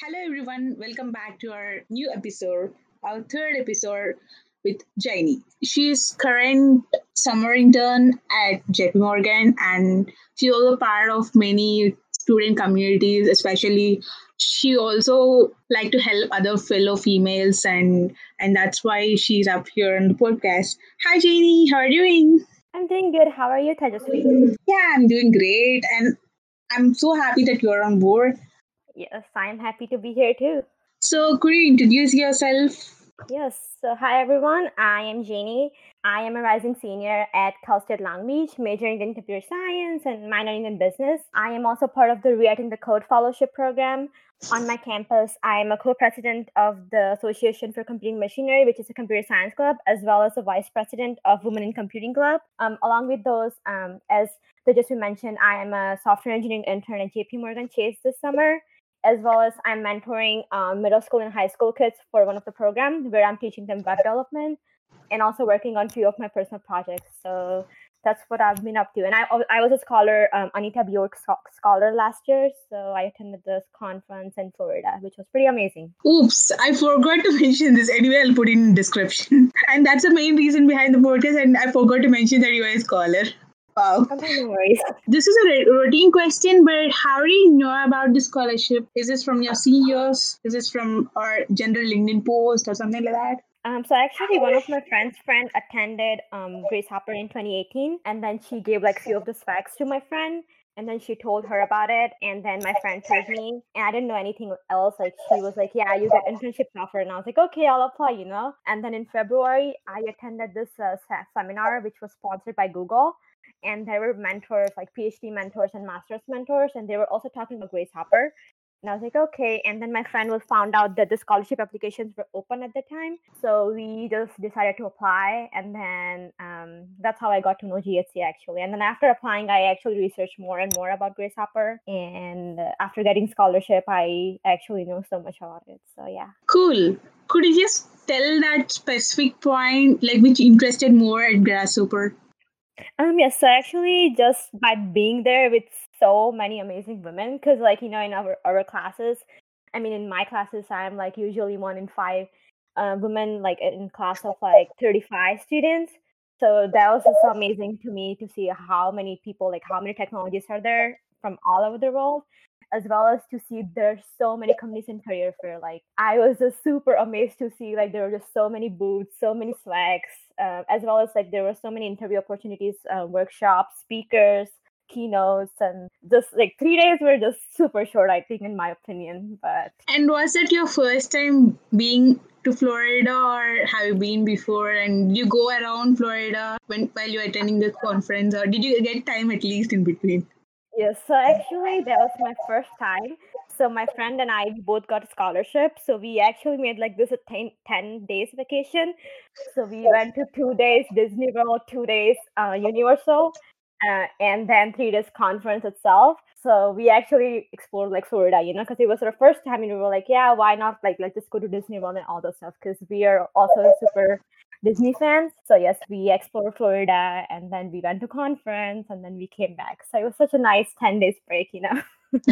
Hello, everyone. Welcome back to our new episode, our third episode with Jaini. She is current summer intern at JP Morgan, and she's also part of many student communities. Especially, she also like to help other fellow females, and and that's why she's up here on the podcast. Hi, Jaini. How are you doing? I'm doing good. How are you, Tejasvi? Yeah, I'm doing great, and I'm so happy that you're on board. Yes, I'm happy to be here too. So, could you introduce yourself? Yes. So, hi everyone. I am Jaini. I am a rising senior at Cal State Long Beach, majoring in computer science and minoring in business. I am also part of the Rewriting the Code Fellowship Program. On my campus, I am a co-president of the Association for Computing Machinery, which is a computer science club, as well as a vice president of Women in Computing Club. Um, along with those, um, as just mentioned, I am a software engineering intern at JP Morgan Chase this summer as well as I'm mentoring um, middle school and high school kids for one of the programs where I'm teaching them web development and also working on few of my personal projects. So that's what I've been up to. And I, I was a scholar, um, Anita Borg scholar last year. So I attended this conference in Florida, which was pretty amazing. Oops, I forgot to mention this. Anyway, I'll put it in description. and that's the main reason behind the podcast. And I forgot to mention that you are a scholar. Wow. no worries. This is a routine question, but how do you know about the scholarship? Is this from your seniors? Is this from our general LinkedIn post or something like that? Um, so actually, one of my friend's friend attended um, Grace Hopper in 2018, and then she gave like few of the specs to my friend, and then she told her about it, and then my friend told me, and I didn't know anything else. Like she was like, "Yeah, you get internship offer," and I was like, "Okay, I'll apply," you know. And then in February, I attended this uh, seminar, which was sponsored by Google, and there were mentors like phd mentors and master's mentors and they were also talking about grace hopper. And i was like okay. And then my friend was found out that the scholarship applications were open at the time so we just decided to apply and then um, that's how i got to know ghc actually. And then after applying i actually researched more and more about grace hopper and after getting scholarship i actually know so much about it. So yeah. Cool. Could you just tell that specific point like which interested more at Grace Hopper um, yes, so actually just by being there with so many amazing women, because like, you know, in our, our classes, I mean, in my classes, I'm like usually one in five uh, women, like in class of like 35 students. So that was just amazing to me to see how many people, like how many technologies are there from all over the world as well as to see there's so many companies in career fair. Like I was just super amazed to see like there were just so many booths, so many swags, uh, as well as like there were so many interview opportunities, uh, workshops, speakers, keynotes, and just like three days were just super short, I think, in my opinion. But and was it your first time being to Florida, or have you been before? And you go around Florida when while you're attending this conference, or did you get time at least in between? Yes, so actually that was my first time. So my friend and I both got a scholarship. So we actually made like this a 10, 10 days vacation. So we went to two days Disney World, two days uh, Universal, uh, and then three days conference itself. So we actually explored like Florida, you know, because it was our first time, and we were like, yeah, why not like let's just go to Disney World and all those stuff because we are also super Disney fans. So yes, we explored Florida and then we went to conference and then we came back. So it was such a nice 10 days break, you know.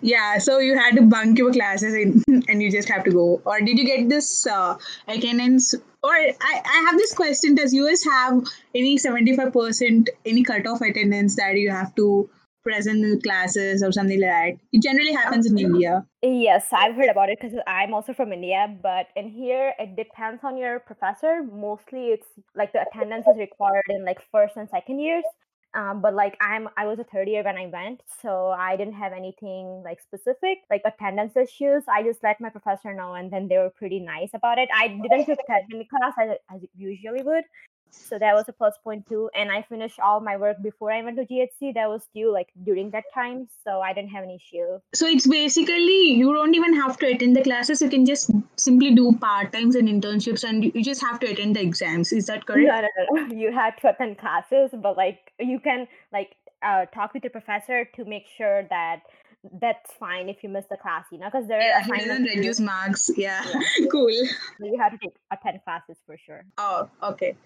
yeah, so you had to bunk your classes in, and you just have to go. Or did you get this uh, attendance? Or I, I have this question Does US have any 75% any cutoff attendance that you have to present in classes or something like that. It generally happens in India. Yes, I've heard about it because I'm also from India. But in here, it depends on your professor. Mostly, it's like the attendance is required in like first and second years. Um, but like I'm, I was a third year when I went, so I didn't have anything like specific, like attendance issues. I just let my professor know, and then they were pretty nice about it. I didn't take academic class as, as usually would, so that was a plus point too and i finished all my work before i went to ghc that was due like during that time so i didn't have an issue so it's basically you don't even have to attend the classes you can just simply do part-times and internships and you just have to attend the exams is that correct no, no, no. you have to attend classes but like you can like uh, talk with your professor to make sure that that's fine if you miss the class, you know, because there are Yeah, it doesn't reduce marks. Yeah, Yeah, cool. so you have to take attend classes for sure. Oh, okay.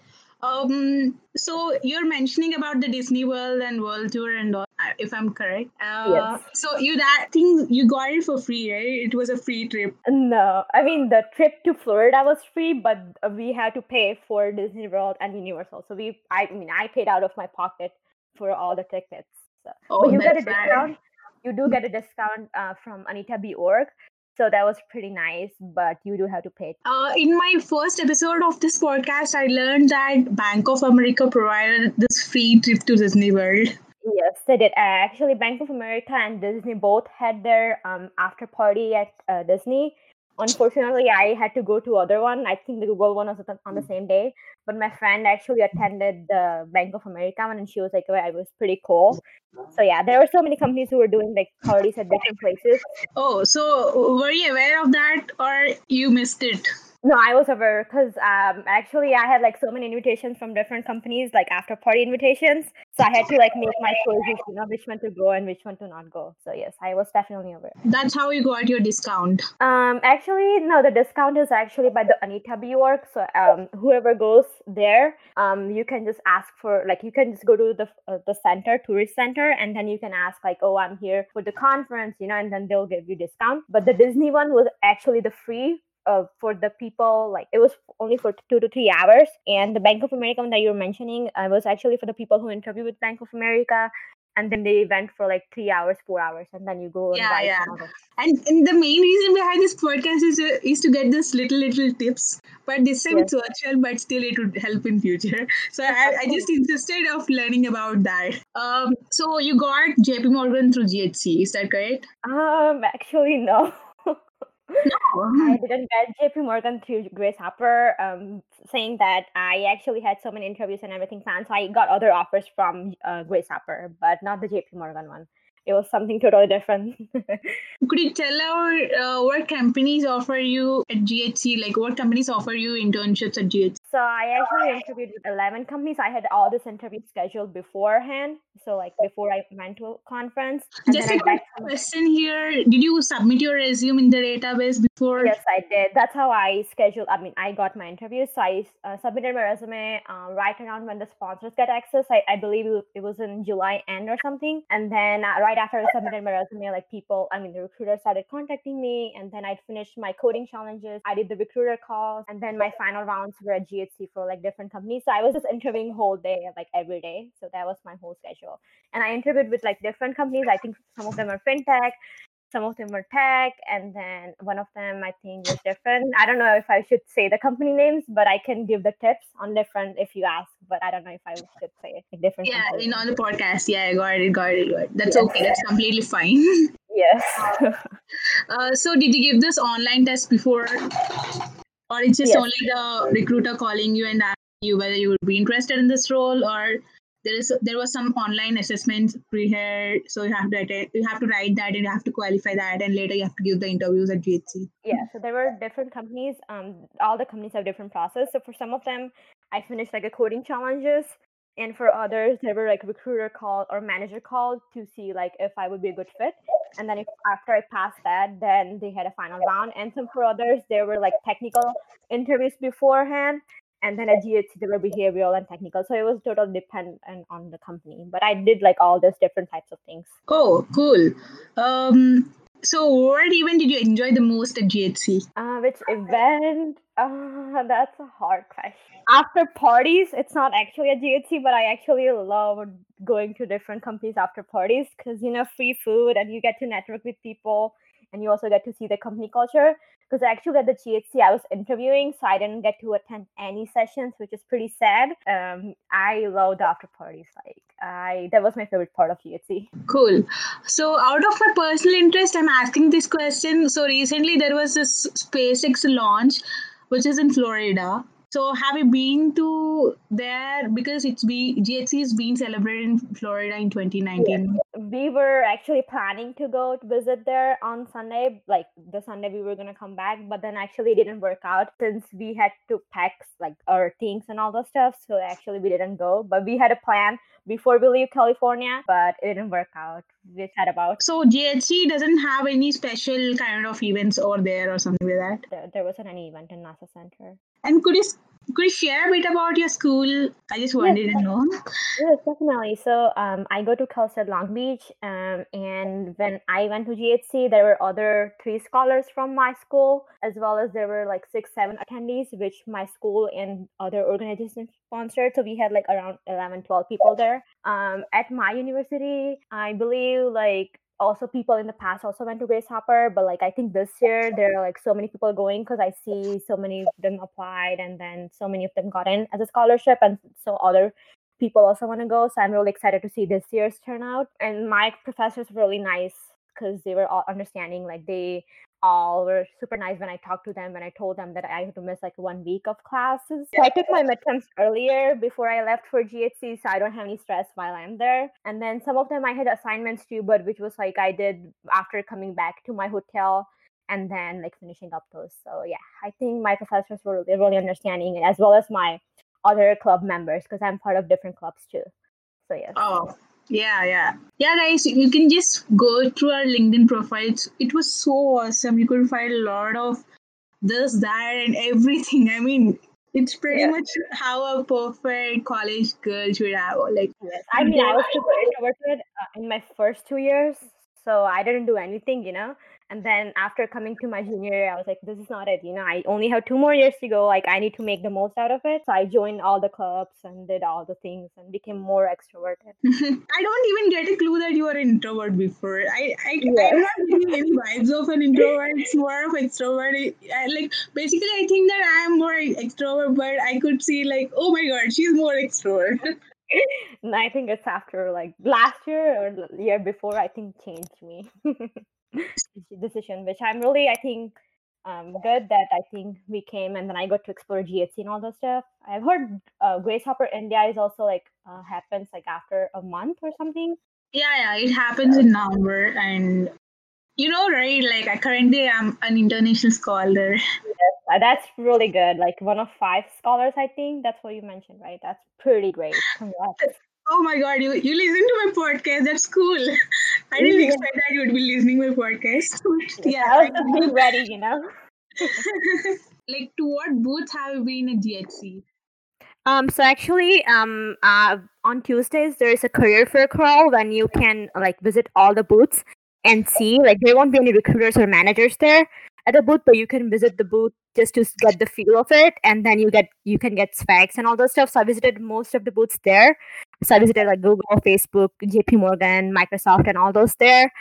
Um, so you're mentioning about the Disney World and World Tour and all, uh, if I'm correct. Uh, Yes. so you that thing you got it for free, right? It was a free trip. No, I mean the trip to Florida was free, but we had to pay for Disney World and Universal. So we, I mean, I paid out of my pocket for all the tickets. So, Oh, but you get a discount. You do get a discount uh, from Anita B. Org. So that was pretty nice, but you do have to pay. Uh, in my first episode of this podcast, I learned that Bank of America provided this free trip to Disney World. Yes, they did. Uh, actually, Bank of America and Disney both had their um, after party at uh, Disney. Unfortunately, I had to go to other one. I think the Google one was on the- the same day, but my friend actually attended the Bank of America one, and she was like, "Oh, it was pretty cool." So yeah, there were so many companies who were doing like parties at different places. Oh, so were you aware of that or you missed it? No, I was aware because um, actually I had like so many invitations from different companies, like after party invitations. So I had to like make my choices, you know, which one to go and which one to not go. So yes, I was definitely aware. That's how you got your discount. Um, actually, no, the discount is actually by the Anita B. Org. So um, whoever goes there, um, you can just ask for like you can just go to the uh, the center, tourist center, and then you can ask like, oh, I'm here for the conference, you know, and then they'll give you discount. But the Disney one was actually the free. Uh, for the people like it was only for two to three hours and the bank of america one that you were mentioning uh, was actually for the people who interview with bank of america and then they went for like three hours four hours and then you go and Yeah, ride yeah. and. And, and the main reason behind this podcast is to, is to get this little little tips. But this time Yes. it's virtual, but still it would help in future. So I, I just insisted of learning about that. Um, so you got JP Morgan through GHC, is that correct? Um, actually, no. No. I didn't get JP Morgan through Grace Hopper, um, saying that I actually had so many interviews and everything planned. So I got other offers from uh, Grace Hopper, but not the JP Morgan one. It was something totally different. Could you tell our uh, what companies offer you at GHC? Like what companies offer you internships at GHC? So I actually interviewed with 11 companies. I had all this interview scheduled beforehand. So like before I went to a conference. Just a quick question here. Did you submit your resume in the database before? Yes, I did. That's how I scheduled. I mean, I got my interviews. So I uh, submitted my resume uh, right around when the sponsors get access. I, I believe it was in July end or something. And then uh, right after I submitted my resume, like people, I mean, the recruiter started contacting me. And then I finished my coding challenges. I did the recruiter calls. And then my final rounds were at GHC for like different companies. So I was just interviewing whole day, like every day. So that was my whole schedule. And I interviewed with like different companies. I think some of them are fintech some of them were tech and then one of them i think was different i don't know if i should say the company names but i can give the tips on different if you ask but i don't know if i should say like different Yeah, company in on the podcast. Yeah, I got it, got it, got it. That's Yes. okay. That's completely fine. yes Uh, so did you give this online test before, or it's just Yes. only the recruiter calling you and asking you whether you would be interested in this role, or there is there was some online assessment prepared, so you have to attend, you have to write that and you have to qualify that, and later you have to give the interviews at GHC. yeah so there were different companies um all the companies have different process so for some of them i finished like a coding challenges and for others there were like recruiter call or manager call to see like if i would be a good fit. And then if after i passed that then they had a final round. And some for others there were like technical interviews beforehand and then at GHC there were behavioral and technical. So it was totally dependent on the company. But i did like all those different types of things. Oh, cool. Um, so what event did you enjoy the most at GHC? Uh, which event? Uh, that's a hard question. After parties, it's not actually a GHC, but I actually love going to different companies after parties because you know free food and you get to network with people and you also get to see the company culture. Because I actually at the GHC I was interviewing, so I didn't get to attend any sessions, which is pretty sad. Um, I love the after parties. Like I, that was my favorite part of GHC. Cool. So, out of my personal interest, I'm asking this question. So, recently there was this SpaceX launch, which is in Florida. So, have you been to there? Because it's be GHC is being celebrated in Florida in 2019. We were actually planning to go to visit there on Sunday, like the Sunday we were gonna come back, but then actually it didn't work out since we had to pack like our things and all those stuff. So actually we didn't go, but we had a plan before we leave California, but it didn't work out. We chat about. So GHC doesn't have any special kind of events over there or something like that. There, there wasn't any event in NASA Center. And could you could you share a bit about your school? I just wanted yes, to know. Yes, definitely. So um, I go to Cal State Long Beach, um, and when I went to GHC, there were other three scholars from my school, as well as there were like six, seven attendees, which my school and other organizations sponsored. So we had like around 11, 12 people there. Um, at my university, I believe like also people in the past also went to Grace Hopper, but like I think this year there are like so many people going because I see so many of them applied and then so many of them got in as a scholarship, and so other people also want to go. So I'm really excited to see this year's turnout. And my professors were really nice because they were all understanding. Like they all were super nice when I talked to them and I told them that I had to miss like one week of classes. So I took my midterms earlier before I left for GHC, so I don't have any stress while I'm there. And then some of them I had assignments too, but which was like I did after coming back to my hotel and then like finishing up those. So yeah, I think my professors were really, really understanding as well as my other club members because I'm part of different clubs too. So yes. Oh, yeah, yeah. Yeah, guys, you can just go through our LinkedIn profiles. It was so awesome. You could find a lot of this, that, and everything. I mean, it's pretty Yeah. much how a perfect college girl should have. Like, Yes. I mean, I was super introverted uh, in my first two years, so I didn't do anything, you know. And then after coming to my junior year, I was like, this is not it, you know. I only have two more years to go. Like, I need to make the most out of it. So I joined all the clubs and did all the things and became more extroverted. I don't even get a clue that you were an introvert before. I, I, Yeah. I'm not getting any vibes of an introvert. It's more of extrovert. I, like, basically, I think that I am more extrovert, but I could see, like, oh my god, she's more extrovert. And I think it's after like last year or the year before, I think changed me decision, which I'm really, I think, um, good that I think we came and then I got to explore GHC and all that stuff. I've heard uh, Grace Hopper India is also like uh, happens like after a month or something. Yeah, yeah, it happens in November, and you know, right? Like, I currently am an international scholar. Uh, that's really good. Like one of five scholars, I think. That's what you mentioned, right? That's pretty great. Congrats. Oh my god, you you listen to my podcast? That's cool. I didn't Yeah. expect that you would be listening to my podcast. yeah, I was I- just being ready, you know. like, to what booth have you been at GHC? Um, so actually, um, uh, on Tuesdays there is a career fair crawl when you can like visit all the booths and see. Like there won't be any recruiters or managers there at the booth, but you can visit the booth just to get the feel of it, and then you get you can get specs and all those stuff. So I visited most of the booths there. So I visited like Google, Facebook, J.P. Morgan, Microsoft, and all those there.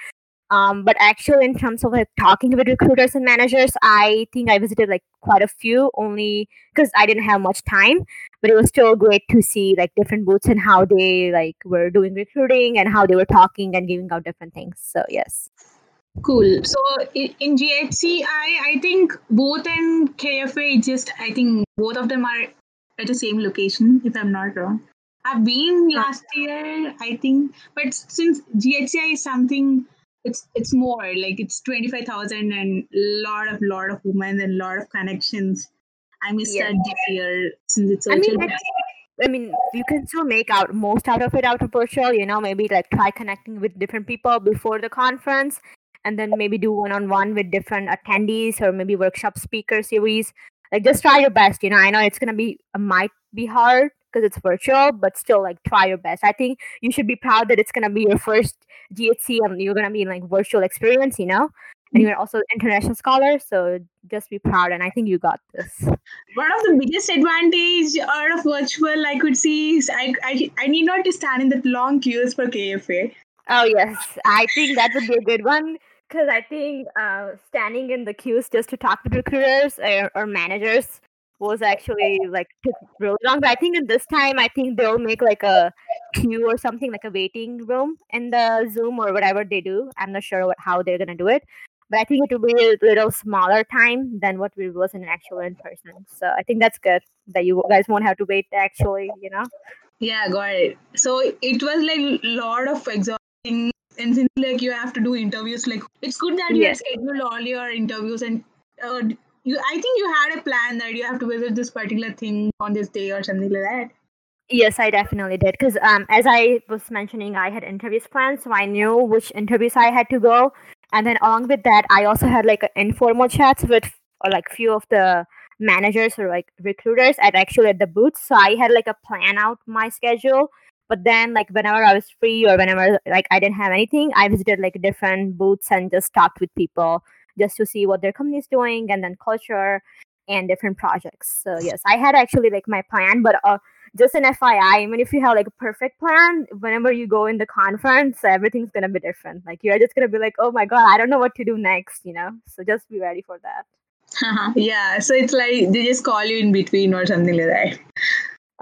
Um, but actually, in terms of like talking with recruiters and managers, I think I visited like quite a few only because I didn't have much time but it was still great to see like different booths and how they like were doing recruiting and how they were talking and giving out different things so yes Cool. So in GHC, I I think both and KFA just I think both of them are at the same location. If I'm not wrong, I've been last year I think, but since GHCI is something, it's it's more like it's twenty five thousand and lot of lot of women and lot of connections. I missed Yeah. that this year since it's i mean. I mean, you can still make out most out of it out of virtual. You know, maybe like try connecting with different people before the conference, and then maybe do one on one with different attendees or maybe workshop speaker series. Like, just try your best. You know, I know it's gonna be might be hard because it's virtual, but still, like, try your best. I think you should be proud that it's gonna be your first GHC and you're gonna be in like virtual experience. You know, and you're also international scholar, so just be proud. And I think you got this. One of the biggest advantage out of virtual I could see is I, I, I need not to stand in that long queues for KFA. Oh yes, I think that would be a good one because I think uh, standing in the queues just to talk with recruiters or, or managers was actually like took really long. But I think at this time, I think they'll make like a queue or something like a waiting room in the Zoom or whatever they do. I'm not sure what how they're gonna do it, but I think it will be a little smaller time than what we was in actual in person. So I think that's good that you guys won't have to wait actually. You know. Yeah, got it. So it was like a lot of exhausting, and since like you have to do interviews, like it's good that you Yeah. have scheduled all your interviews, and uh, you. I think you had a plan that you have to visit this particular thing on this day or something like that. Yes, I definitely did. Because um, as I was mentioning, I had interviews planned, so I knew which interviews I had to go. And then along with that, I also had like informal chats with or like few of the managers or like recruiters at actually at the booth. So I had like a plan out my schedule. But then like whenever I was free or whenever like I didn't have anything, I visited like different booths and just talked with people just to see what their company is doing and then culture and different projects. So yes, I had actually like my plan, but uh, just an FYI, even if you have like a perfect plan, whenever you go in the conference, everything's gonna be different. Like you're just gonna be like, oh my god, I don't know what to do next, you know. So just be ready for that. yeah, so it's like they just call you in between or something like that.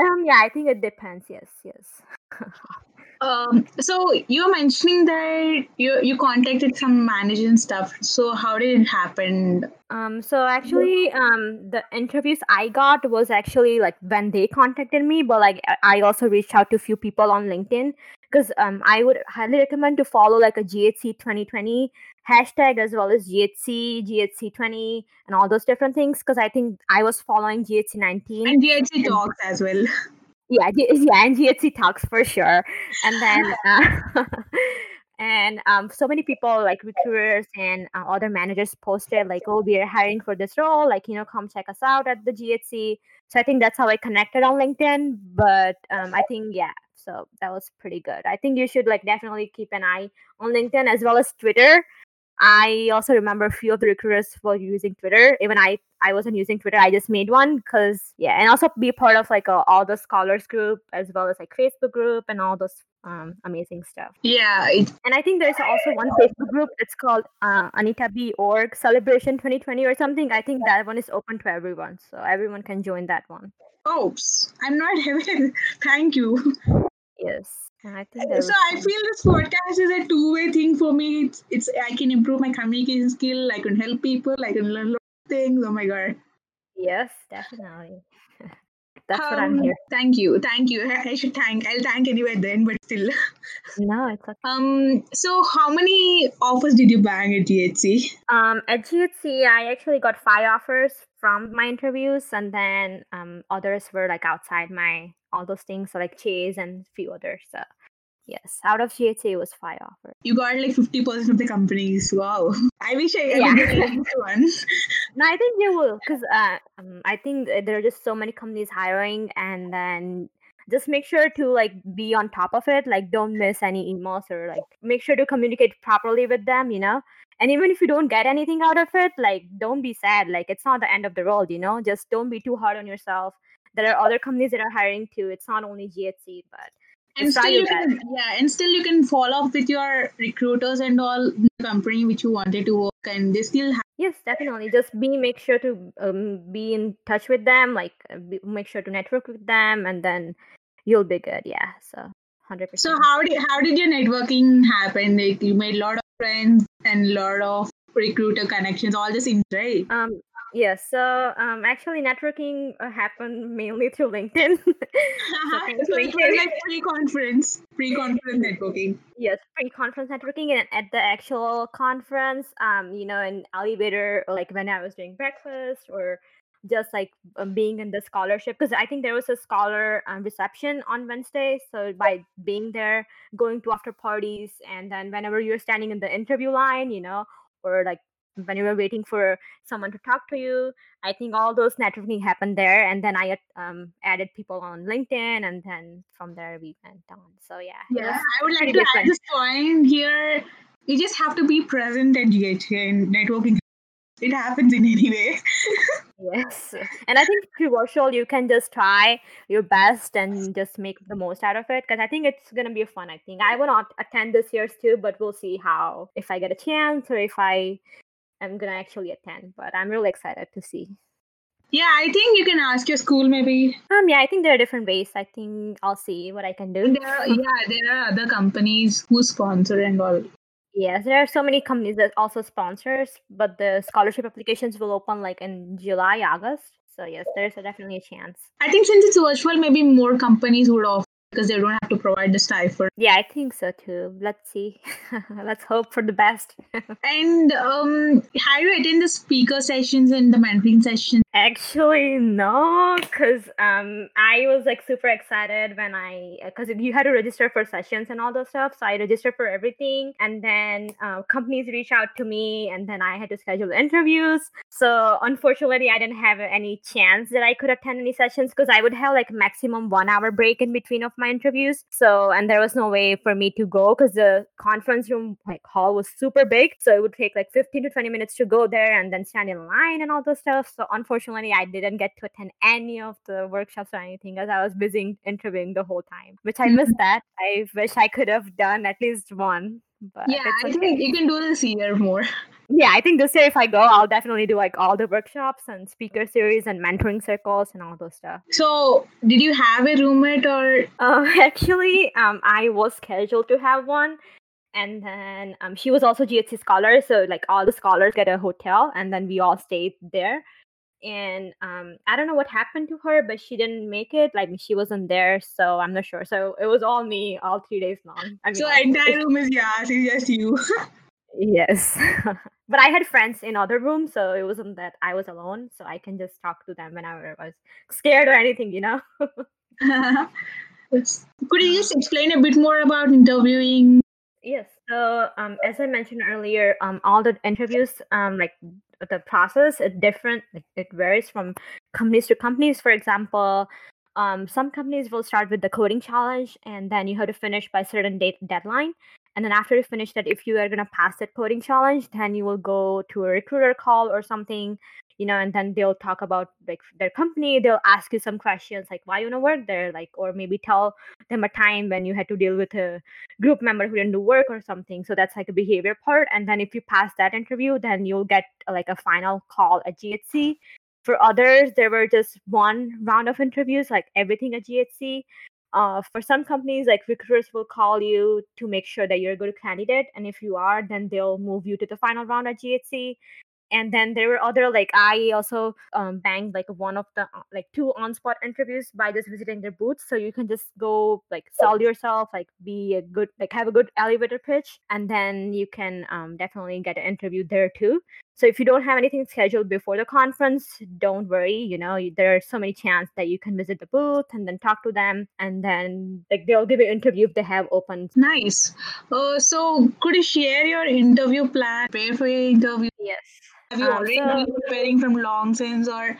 Um, yeah, I think it depends. Yes, yes. um, so you were mentioning that you you contacted some manager and stuff. So how did it happen? Um, so actually, um, the interviews I got was actually like when they contacted me, but like I also reached out to a few people on LinkedIn because um, I would highly recommend to follow like a GHC 2020 hashtag as well as GHC, GHC20, and all those different things because I think I was following GHC19 and GHC talks as well. Yeah, yeah, and GHC talks for sure, and then. Uh, and um, so many people like recruiters and uh, other managers posted like oh we are hiring for this role. Like you know come check us out at the ghc so i think that's how i connected on linkedin. But um, i think yeah so that was pretty good. I think you should like definitely keep an eye on linkedin as well as twitter. I also remember a few of the recruiters were using Twitter. Even I, I wasn't using Twitter. I just made one because yeah, and also be part of like a, all the scholars group as well as like Facebook group and all those um, amazing stuff. Yeah, it- and I think there's also one Facebook group. It's called uh, Anita B Org Celebration 2020 or something. I think that one is open to everyone, so everyone can join that one. Oops, I'm not having. Thank you. Yes. I so I feel this podcast is a two-way thing for me. It's, it's I can improve my communication skill. I can help people. I can learn a lot of things. Oh my god. Yes, definitely. That's um, what I'm um, here. Thank you, thank you. I should thank. I'll thank anyway then, but still. No, it's okay. Um. So, how many offers did you bang at GHC? Um, at GHC, I actually got five offers from my interviews, and then um, others were like outside my all those things, so like Chase and a few others. So yes, out of GHC was five offers. You got like fifty percent of the companies. Wow! I wish I, yeah. one. no, I think you will because uh, um, I think there are just so many companies hiring, and then just make sure to like be on top of it like don't miss any emails or like make sure to communicate properly with them you know and even if you don't get anything out of it like don't be sad like it's not the end of the world you know just don't be too hard on yourself there are other companies that are hiring too. It's not only GHC, but and still you can, yeah, and still you can follow up with your recruiters and all the company which you wanted to work, and they still have. Yes, definitely. Just be make sure to um, be in touch with them, like uh, be, make sure to network with them, and then you'll be good. Yeah, so hundred percent. So how did how did your networking happen? Like you made a lot of friends and a lot of recruiter connections, all this in right? Um, Yes. So um, actually, networking uh, happened mainly through LinkedIn. so, so it was like pre-conference, pre-conference networking. Yes, pre-conference networking, and at the actual conference, um, you know, in elevator, like when I was doing breakfast, or just like um, being in the scholarship, because I think there was a scholar um, reception on Wednesday. So by being there, going to after parties, and then whenever you're standing in the interview line, you know, or like when you were waiting for someone to talk to you i think all those networking happened there and then i um, added people on linkedin and then from there we went on. So yeah yeah i would like to different. add this point here. You just have to be present at GHC and networking. It happens in any way. Yes and i think virtual you can just try your best and just make the most out of it because i think it's going to be fun i think. I will not attend this year's too but we'll see how if i get a chance or if i I'm gonna actually attend, but I'm really excited to see. Yeah, I think you can ask your school maybe. Um, yeah, I think there are different ways. I think I'll see what I can do. There are, yeah, there are other companies who sponsor and all. Yes, there are so many companies that also sponsors, but the scholarship applications will open like in July, August. So yes, there's a, definitely a chance. I think since it's virtual, maybe more companies would offer because they don't have to provide the stipend. Yeah, I think so too. Let's see. Let's hope for the best. and um, how do you attend the speaker sessions and the mentoring sessions? Actually, no, because um, I was like super excited when I because you had to register for sessions and all those stuff. So I registered for everything, and then uh, companies reach out to me, and then I had to schedule interviews. So unfortunately, I didn't have any chance that I could attend any sessions because I would have like maximum one hour break in between of my interviews. So and there was no way for me to go because the conference room like hall was super big, so it would take like fifteen to twenty minutes to go there and then stand in line and all those stuff. So unfortunately unfortunately, I didn't get to attend any of the workshops or anything as I was busy interviewing the whole time, which I missed Mhm. that. I wish I could have done at least one, but Yeah, it's I think you can do this year more. Yeah, I think this year if I go, I'll definitely do like all the workshops and speaker series and mentoring circles and all those stuff. So, did you have a roommate or Uh, actually, um, I was scheduled to have one, and then um, she was also GHC scholar, so like all the scholars get a hotel, and then we all stayed there. And um, I don't know what happened to her, but she didn't make it. Like she wasn't there, so I'm not sure. So it was all me, all three days long. I mean, so entire room is yours, it's just you. Yes, but I had friends in other rooms, so it wasn't that I was alone. So I can just talk to them whenever I was scared or anything, you know. Could you just explain a bit more about interviewing? Yes. So, um, as I mentioned earlier, um, all the interviews, um, like the process is different. It varies from companies to companies. For example, um, some companies will start with the coding challenge, and then you have to finish by certain date deadline. And then after you finish that, if you are gonna pass that coding challenge, then you will go to a recruiter call or something, you know, and then they'll talk about like their company. They'll ask you some questions like why you wanna work there, like, or maybe tell them a time when you had to deal with a group member who didn't do work or something. So that's like a behavior part. And then if you pass that interview, then you'll get like a final call at GHC. For others, there were just one round of interviews, like everything at GHC. Uh, for some companies, like recruiters will call you to make sure that you're a good candidate, and if you are, then they'll move you to the final round at GHC and then there were other like i also um, banged like one of the uh, like two on spot interviews by just visiting their booths so you can just go like sell yourself like be a good like have a good elevator pitch and then you can um, definitely get an interview there too so if you don't have anything scheduled before the conference don't worry you know you- there are so many chances that you can visit the booth and then talk to them and then like they'll give you an interview if they have open Nice. Uh, so, could you share your interview plan? Prepare for your interview. yes Have you um, already so been preparing from long since, or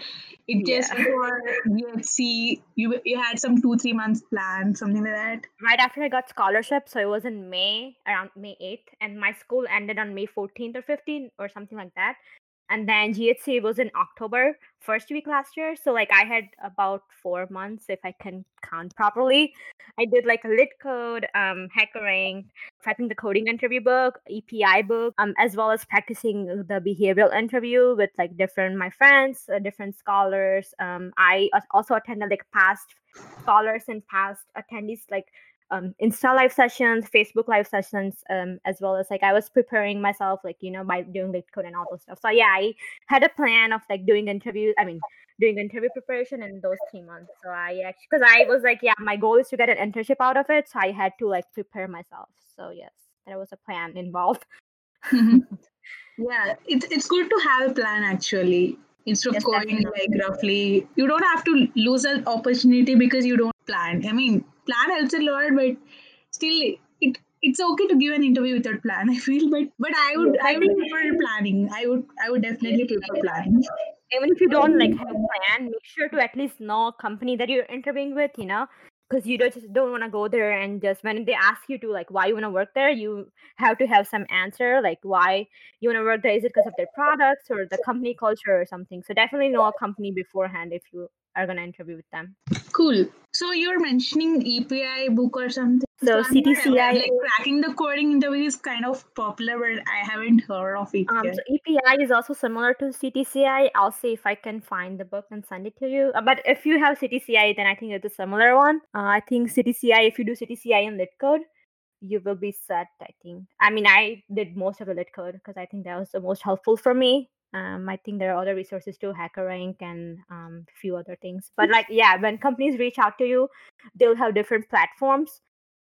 it just yeah before GHC you you had some two three months plan, something like that? right after I got scholarship, so it was in May, around May 8th, and my school ended on May 14th or 15th or something like that. And then GHC was in October, first week last year. So like I had about four months, if I can count properly. I did like a lit code, um, HackerRank, prepping the coding interview book, EPI book, um, as well as practicing the behavioral interview with like different my friends, uh, different scholars. Um, I also attended like past scholars and past attendees like um, Insta live sessions, Facebook live sessions, um, as well as like I was preparing myself, like you know, by doing the code and all those stuff. So yeah, I had a plan of like doing interviews. I mean, doing interview preparation in those three months. So I actually, because I was like, yeah, my goal is to get an internship out of it. So I had to like prepare myself. So yes, there was a plan involved. Yeah, it's it's good to have a plan actually. Instead of Yes, going definitely. like roughly, you don't have to lose an opportunity because you don't plan. I mean, plan helps a lot, but still, it it's okay to give an interview without plan. I feel, but but I would Yes, I I would prefer planning. I would I would definitely prefer planning. even if you don't like have a plan, make sure to at least know a company that you're interviewing with, you know, because you don't just don't want to go there and just when they ask you to like why you want to work there, you have to have some answer like why you want to work there. Is it because of their products or the company culture or something? So definitely know a company beforehand if you are gonna interview with them. Cool. So you're mentioning EPI book or something. So So I'm not aware. CTCI Like cracking the coding interview is kind of popular, but I haven't heard of it Um, yet. so EPI is also similar to CTCI. I'll see if I can find the book and send it to you. Uh, But if you have CTCI, then I think it's a similar one. Uh, I think CTCI, if you do CTCI in LeetCode, you will be set. I think. I mean, I did most of the LeetCode because I think that was the most helpful for me. Um, I think there are other resources too, HackerRank and um, a few other things. But like, yeah, when companies reach out to you, they'll have different platforms.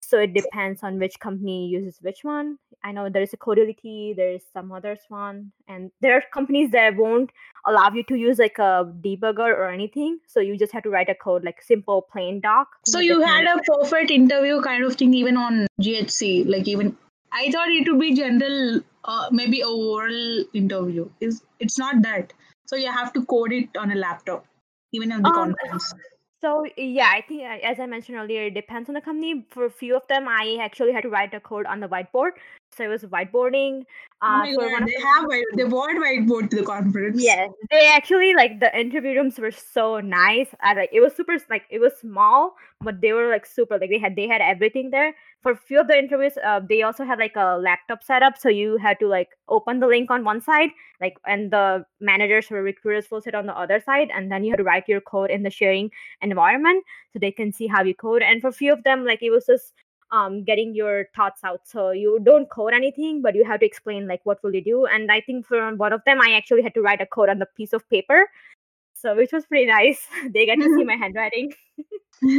So it depends on which company uses which one. I know there is a Codility, there is some others one, and there are companies that won't allow you to use like a debugger or anything. So you just have to write a code like simple plain doc. So you had a perfect interview kind of thing even on GHC, like even I thought it would be general, uh, maybe a oral interview. Is it's not that. So you have to code it on a laptop, even on the Um, conference. So yeah, I think as I mentioned earlier, it depends on the company. For a few of them, I actually had to write a code on the whiteboard. So it was whiteboarding. Oh Uh, my for god, they the have white, they brought whiteboard to the conference. Yes, they actually like the interview rooms were so nice. I like it was super like it was small, but they were like super like they had they had everything there. For a few of the interviews, uh, they also had like a laptop setup, so you had to like open the link on one side, like and the managers or recruiters will sit on the other side, and then you had to write your code in the sharing environment so they can see how you code. And for a few of them, like it was just um getting your thoughts out so you don't code anything but you have to explain like what will you do and i think for one of them i actually had to write a code on the piece of paper so which was pretty nice they get to see my handwriting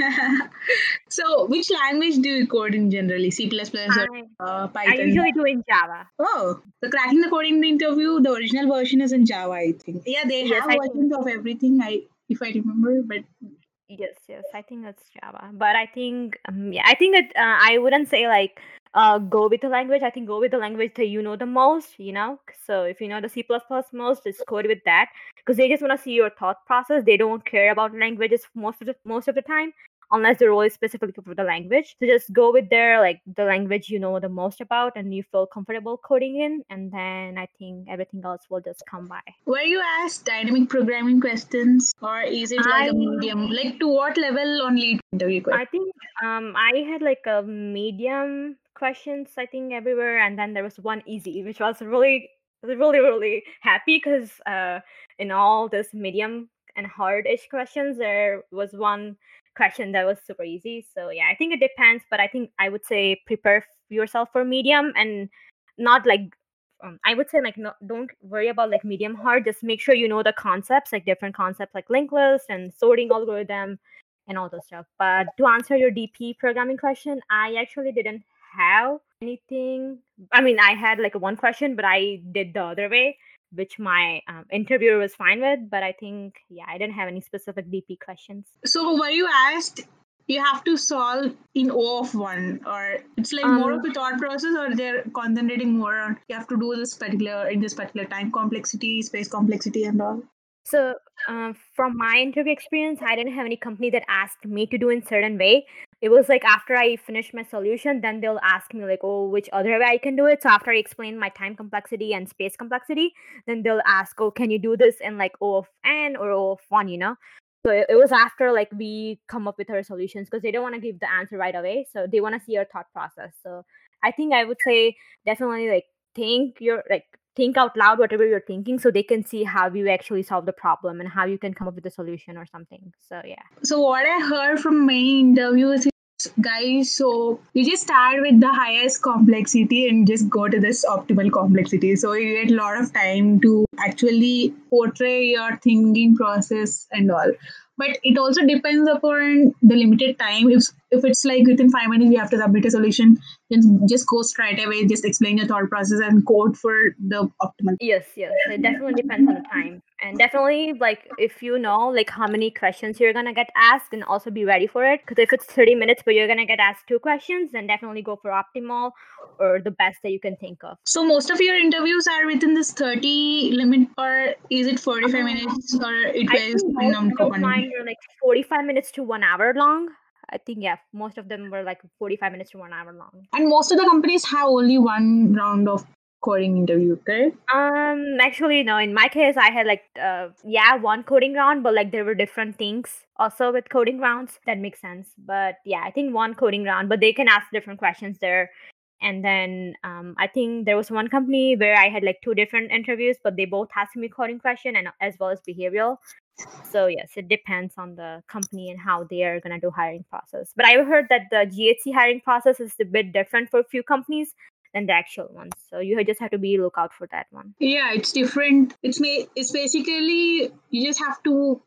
so which language do you code in generally? C plus plus or I, uh, I usually do in java Oh, the cracking the coding interview, the original version is in Java, I think. Yeah, they Yes, have I think- of everything. I if I remember, but yes yes i think that's java but i think um, yeah i think that uh, i wouldn't say like uh go with the language i think go with the language that you know the most you know? So if you know the c++ most just code with that because they just want to see your thought process they don't care about languages most of the most of the time unless they're really specifically for the language so just go with their like the language you know the most about and you feel comfortable coding in and then i think everything else will just come by were you asked dynamic programming questions or is it like a I- medium? Like to what level on lead interview question? I think um I had like a medium questions I think everywhere and then there was one easy which was really really really happy because uh in all this medium and hard-ish questions there was one question that was super easy so yeah I think it depends but I think I would say prepare yourself for medium and not like um, I would say like no, don't worry about like medium hard just make sure you know the concepts like different concepts like linked list and sorting algorithm and all those stuff. But to answer your DP programming question, I actually didn't have anything. I mean, I had like one question, but I did the other way, which my um, interviewer was fine with. But I think, yeah, I didn't have any specific DP questions. So were you asked you have to solve in O of one or it's like more Um, of a thought process or they're concentrating more on you have to do this particular in this particular time complexity, space complexity and all? So, um, from my interview experience, I didn't have any company that asked me to do in certain way. It was like after I finish my solution, then they'll ask me like, "Oh, which other way I can do it?" So after I explain my time complexity and space complexity, then they'll ask, "Oh, can you do this in like O of n or O of one?" You know. So it, it was after like we come up with our solutions because they don't want to give the answer right away. So they want to see our thought process. So I think I would say definitely like think your like think out loud whatever you're thinking so they can see how you actually solve the problem and how you can come up with a solution or something so yeah So what I heard from many interviews guys, so you just start with the highest complexity and just go to this optimal complexity. So you get a lot of time to actually portray your thinking process and all. But it also depends upon the limited time. If if it's like within five minutes you have to submit a solution, then just go straight away, just explain your thought process and code for the optimal. yes yes it definitely depends on the time and definitely like if you know like how many questions you're gonna get asked and also be ready for it because if it's 30 minutes but you're gonna get asked two questions then definitely go for optimal or the best that you can think of So most of your interviews are within this 30 limit or is it 45 Um, minutes or it varies think depending most on of company? mine were like 45 minutes to one hour long. I think, yeah, most of them were like 45 minutes to one hour long. And most of the companies have only one round of coding interview, correct? Um, actually, no, in my case, I had like, uh, yeah, one coding round, but like there were different things also with coding rounds. That makes sense. But yeah, I think one coding round, but they can ask different questions there. And then um, I think there was one company where I had like two different interviews, but they both asked me coding question and as well as behavioral. So yes, it depends on the company and how they are gonna do hiring process. But I heard that the GHC hiring process is a bit different for a few companies than the actual ones. So you just have to be lookout for that one. Yeah, it's different. It's ma- it's basically you just have to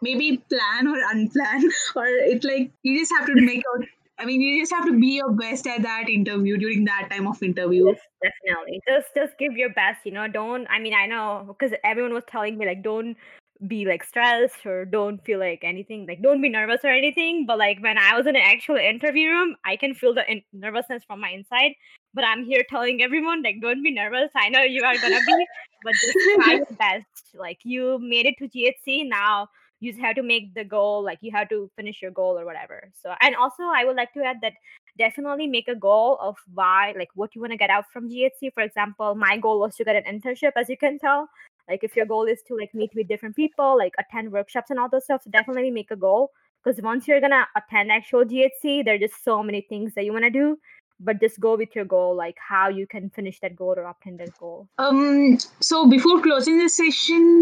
maybe plan or unplan or it's like you just have to make out I mean, you just have to be your best at that interview during that time of interview. Yes, definitely. Just just give your best, you know. Don't I mean I know because everyone was telling me like don't be like stressed or don't feel like anything like don't be nervous or anything but like when i was in an actual interview room i can feel the in- nervousness from my inside but i'm here telling everyone like don't be nervous. I know you are gonna be but just try your best. Like you made it to ghc now you just have to make the goal like you have to finish your goal or whatever. So and also i would like to add that definitely make a goal of why like what you want to get out from ghc for example my goal was to get an internship as you can tell. Like if your goal is to like meet with different people like attend workshops and all those stuff so definitely make a goal. Because once you're gonna attend actual ghc there are just so many things that you want to do but just go with your goal like how you can finish that goal or obtain that goal Um. So before closing the session,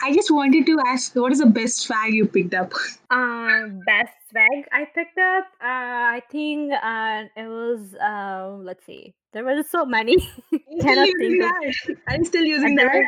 I just wanted to ask, what is the best swag you picked up? um best swag i picked up uh i think uh it was uh let's see there were so many cannot still using that? You still using that?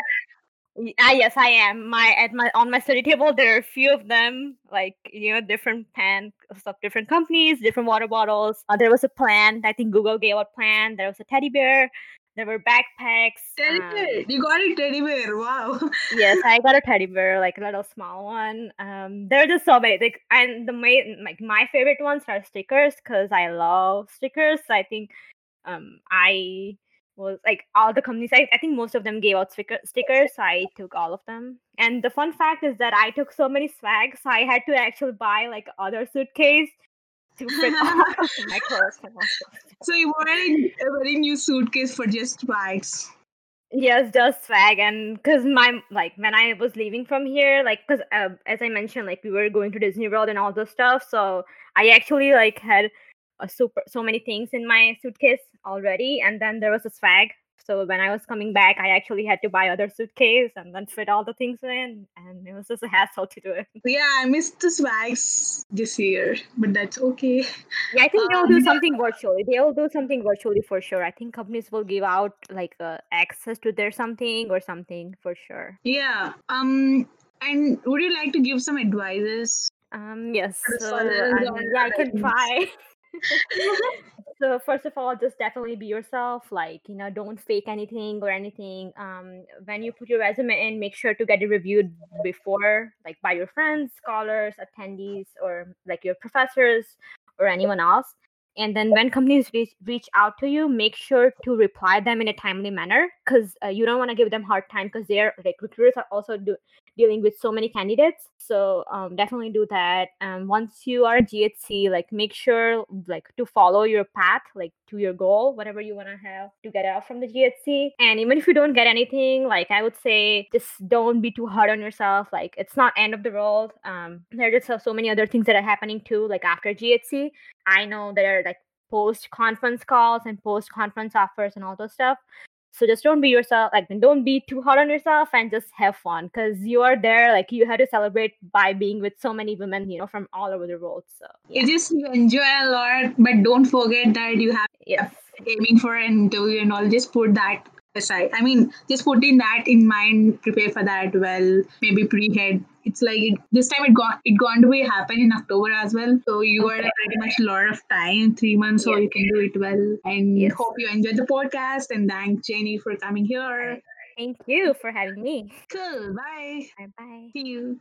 Ah, yes, I am. My at my on my study table, there are a few of them, like you know, different pans of different companies, different water bottles. Uh, there was a plant. I think Google gave out plant. There was a teddy bear. There were backpacks. Teddy um, bear. You got it, teddy bear. Wow. yes, I got a teddy bear, like a little small one. Um, there are just so many. Like, and the main, like my favorite ones are stickers because I love stickers. I think, um, I was like all the companies. I, I think most of them gave out sticker, stickers, so I took all of them. And the fun fact is that I took so many swags, so I had to actually buy like other suitcase to fit all my clothes. and all that stuff. So you wanted a very new suitcase for just bags. Yes, just swag, and because my like when I was leaving from here, like because uh, as I mentioned, like we were going to Disney World and all those stuff, so I actually like had super so many things in my suitcase already, and then there was a swag. So when I was coming back, I actually had to buy other suitcase and then fit all the things in, and it was just a hassle to do it. Yeah, I missed the swags this year, but that's okay. Yeah, I think they'll do Um, something virtually. They'll do something virtually for sure. I think companies will give out like uh, access to their something or something for sure. Yeah. Um. And would you like to give some advices? Um, yes. So, um, yeah, I can try. so first of all, just definitely be yourself. Like, you know, don't fake anything or anything. Um, when you put your resume in, make sure to get it reviewed before, like by your friends, scholars, attendees, or like your professors or anyone else. And then when companies reach, reach out to you, make sure to reply them in a timely manner because uh, you don't want to give them hard time because they're like recruiters are also do, dealing with so many candidates. So um, definitely do that. And once you are GHC, like make sure like to follow your path, like to your goal, whatever you want to have to get out from the GHC. And even if you don't get anything, like I would say, just don't be too hard on yourself. Like it's not end of the world. Um, there are just so many other things that are happening too, like after GHC. I know there are like post conference calls and post conference offers and all those stuff. So just don't be yourself, like don't be too hard on yourself and just have fun because you are there. Like you had to celebrate by being with so many women, you know, from all over the world. So yeah. You just you enjoy a lot, but don't forget that you have yes, aiming for an interview and all. Just put that aside. I mean, just putting that in mind, prepare for that well. Maybe pre-head. It's like it, this time it got it going to be happen in October as well. So you got Okay. pretty much a lot of time, three months, so you can do it well. And Yes. hope you enjoyed the podcast. And thank Jaini for coming here. thank you for having me. Cool. Bye. Bye bye. See you.